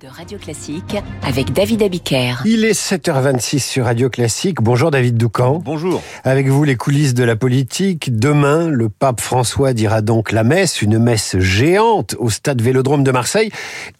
de Radio Classique avec David Abiker. Il est 7h26 sur Radio Classique. Bonjour David Doucan. Bonjour. Avec vous les coulisses de la politique. Demain, le pape François dira donc la messe, une messe géante au stade Vélodrome de Marseille.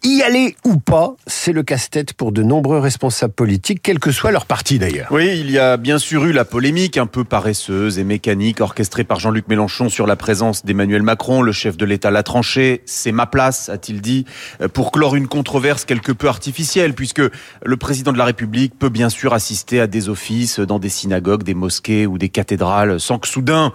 Y aller ou pas, c'est le casse-tête pour de nombreux responsables politiques, quel que soit leur parti d'ailleurs. Oui, il y a bien sûr eu la polémique un peu paresseuse et mécanique orchestrée par Jean-Luc Mélenchon sur la présence d'Emmanuel Macron. Le chef de l'État l'a tranché. C'est ma place, a-t-il dit, pour clore une controverse quelque peu artificielle, puisque le président de la République peut bien sûr assister à des offices dans des synagogues, des mosquées ou des cathédrales, sans que soudain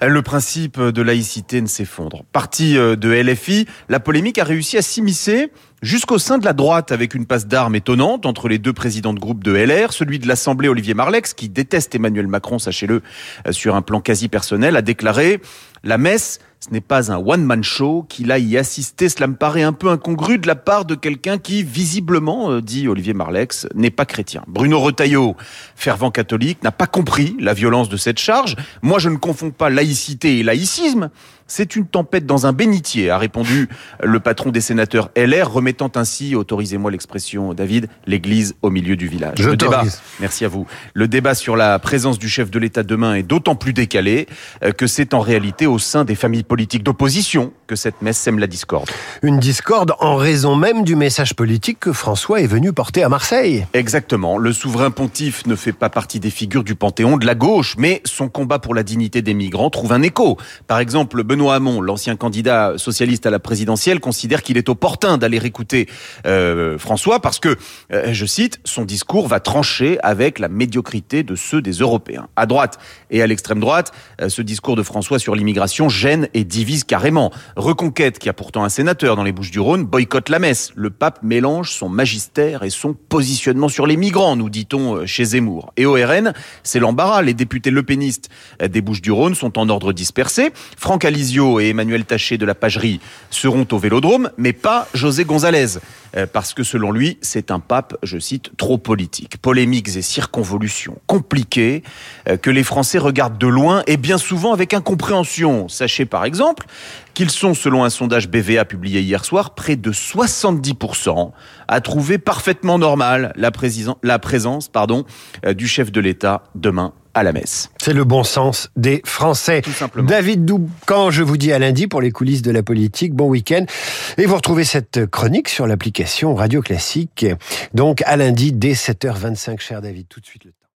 le principe de laïcité ne s'effondre. Parti euh, de LFI, la polémique a réussi à s'immiscer jusqu'au sein de la droite avec une passe d'armes étonnante entre les deux présidents de groupe de LR, celui de l'Assemblée Olivier Marlex, qui déteste Emmanuel Macron, sachez-le, euh, sur un plan quasi personnel, a déclaré la messe ce n'est pas un one-man show, qu'il a y assisté. Cela me paraît un peu incongru de la part de quelqu'un qui, visiblement, euh, dit Olivier Marlex, n'est pas chrétien. Bruno Retailleau, fervent catholique, n'a pas compris la violence de cette charge. Moi, je ne confonds pas laïcité et laïcisme. C'est une tempête dans un bénitier, a répondu le patron des sénateurs LR, remettant ainsi, autorisez-moi l'expression, David, l'église au milieu du village. Je le débat, merci à vous. Le débat sur la présence du chef de l'État demain est d'autant plus décalé euh, que c'est en réalité au sein des familles politiques d'opposition que cette messe sème la discorde. Une discorde en raison même du message politique que François est venu porter à Marseille. Exactement. Le souverain pontife ne fait pas partie des figures du panthéon de la gauche, mais son combat pour la dignité des migrants trouve un écho. Par exemple, Benoît Benoît Hamon, l'ancien candidat socialiste à la présidentielle, considère qu'il est opportun d'aller écouter euh, François parce que, euh, je cite, son discours va trancher avec la médiocrité de ceux des Européens. À droite et à l'extrême droite, euh, ce discours de François sur l'immigration gêne et divise carrément. Reconquête, qui a pourtant un sénateur dans les Bouches-du-Rhône, boycotte la messe. Le pape mélange son magistère et son positionnement sur les migrants, nous dit-on euh, chez Zemmour. Et au RN, c'est l'embarras. Les députés lepénistes des Bouches-du-Rhône sont en ordre dispersé. Franck Et Emmanuel Taché de la Pagerie seront au Vélodrome, mais pas José González, euh, parce que selon lui, c'est un pape, je cite, trop politique. Polémiques et circonvolutions compliquées euh, que les Français regardent de loin et bien souvent avec incompréhension. Sachez par exemple qu'ils sont, selon un sondage BVA publié hier soir, près de 70% à trouver parfaitement normal la, présence euh, du chef de l'État demain à la messe. C'est le bon sens des Français. Tout simplement. David Doucan, je vous dis à lundi pour les coulisses de la politique. Bon week-end. Et vous retrouvez cette chronique sur l'application Radio Classique. Donc à lundi dès 7h25, cher David. Tout de suite le